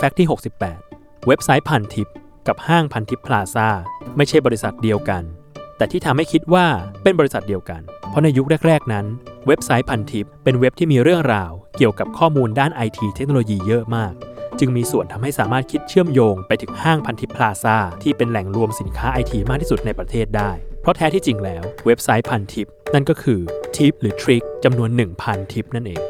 fact ที่ 68 เว็บไซต์พันทิป กับห้างพันทิปพลาซ่าไม่ใช่บริษัทเดียวกัน แต่ที่ทำให้คิดว่าเป็นบริษัทเดียวกัน เพราะในยุคแรก ๆ นั้น เว็บไซต์พันทิป เป็นเว็บที่มีเรื่องราว เกี่ยวกับข้อมูลด้านไอทีเทคโนโลยีเยอะมาก จึงมีส่วนทำให้สามารถคิดเชื่อมโยงไปถึงห้างพันทิปพลาซ่าที่เป็นแหล่งรวมสินค้าไอทีมากที่สุดในประเทศได้ เพราะแท้ที่จริงแล้วเว็บไซต์พันทิปนั่นก็คือทิปหรือ trick จำนวน 1,000 ทิปนั่นเอง